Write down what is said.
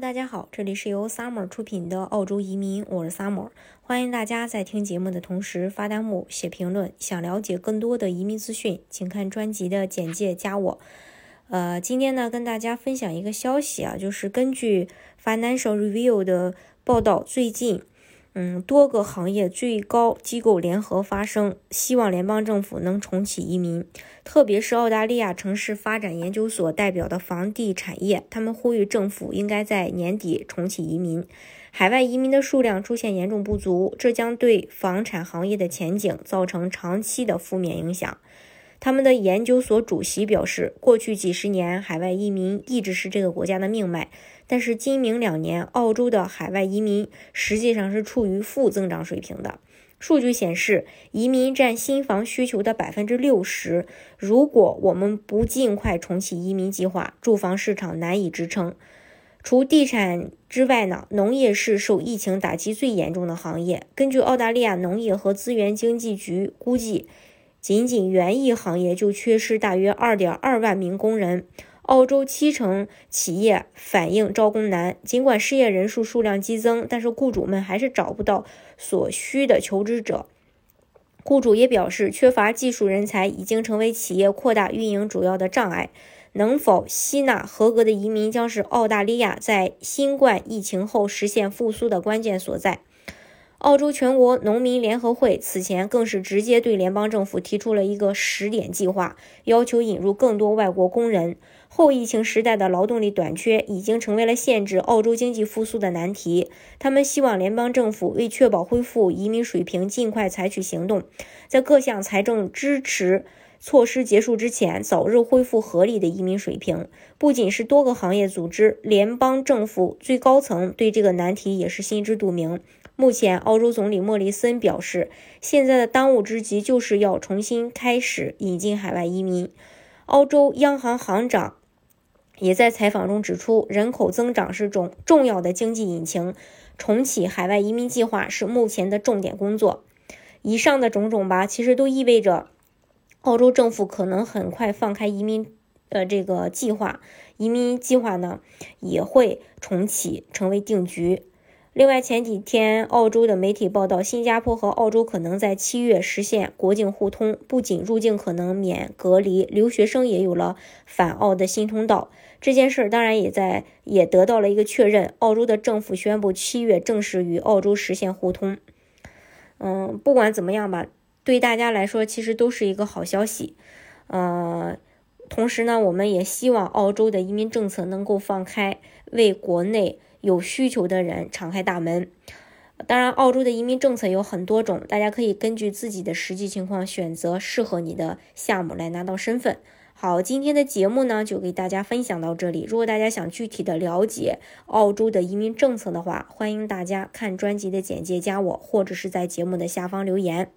大家好，这里是由 Summer 出品的澳洲移民，我是 Summer，欢迎大家在听节目的同时发弹幕、写评论。想了解更多的移民资讯，请看专辑的简介，加我。呃，今天呢，跟大家分享一个消息啊，就是根据 Financial Review 的报道，最近。嗯，多个行业最高机构联合发声，希望联邦政府能重启移民，特别是澳大利亚城市发展研究所代表的房地产业，他们呼吁政府应该在年底重启移民。海外移民的数量出现严重不足，这将对房产行业的前景造成长期的负面影响。他们的研究所主席表示，过去几十年，海外移民一直是这个国家的命脉。但是今明两年，澳洲的海外移民实际上是处于负增长水平的。数据显示，移民占新房需求的百分之六十。如果我们不尽快重启移民计划，住房市场难以支撑。除地产之外呢，农业是受疫情打击最严重的行业。根据澳大利亚农业和资源经济局估计，仅仅园艺行业就缺失大约二点二万名工人。澳洲七成企业反映招工难，尽管失业人数数量激增，但是雇主们还是找不到所需的求职者。雇主也表示，缺乏技术人才已经成为企业扩大运营主要的障碍。能否吸纳合格的移民，将是澳大利亚在新冠疫情后实现复苏的关键所在。澳洲全国农民联合会此前更是直接对联邦政府提出了一个十点计划，要求引入更多外国工人。后疫情时代的劳动力短缺已经成为了限制澳洲经济复苏的难题。他们希望联邦政府为确保恢复移民水平，尽快采取行动，在各项财政支持措施结束之前，早日恢复合理的移民水平。不仅是多个行业组织，联邦政府最高层对这个难题也是心知肚明。目前，澳洲总理莫里森表示，现在的当务之急就是要重新开始引进海外移民。澳洲央行行长也在采访中指出，人口增长是种重要的经济引擎，重启海外移民计划是目前的重点工作。以上的种种吧，其实都意味着澳洲政府可能很快放开移民呃这个计划，移民计划呢也会重启，成为定局。另外，前几天澳洲的媒体报道，新加坡和澳洲可能在七月实现国境互通，不仅入境可能免隔离，留学生也有了返澳的新通道。这件事儿当然也在也得到了一个确认，澳洲的政府宣布七月正式与澳洲实现互通。嗯，不管怎么样吧，对大家来说其实都是一个好消息。呃，同时呢，我们也希望澳洲的移民政策能够放开，为国内。有需求的人敞开大门。当然，澳洲的移民政策有很多种，大家可以根据自己的实际情况选择适合你的项目来拿到身份。好，今天的节目呢就给大家分享到这里。如果大家想具体的了解澳洲的移民政策的话，欢迎大家看专辑的简介，加我，或者是在节目的下方留言。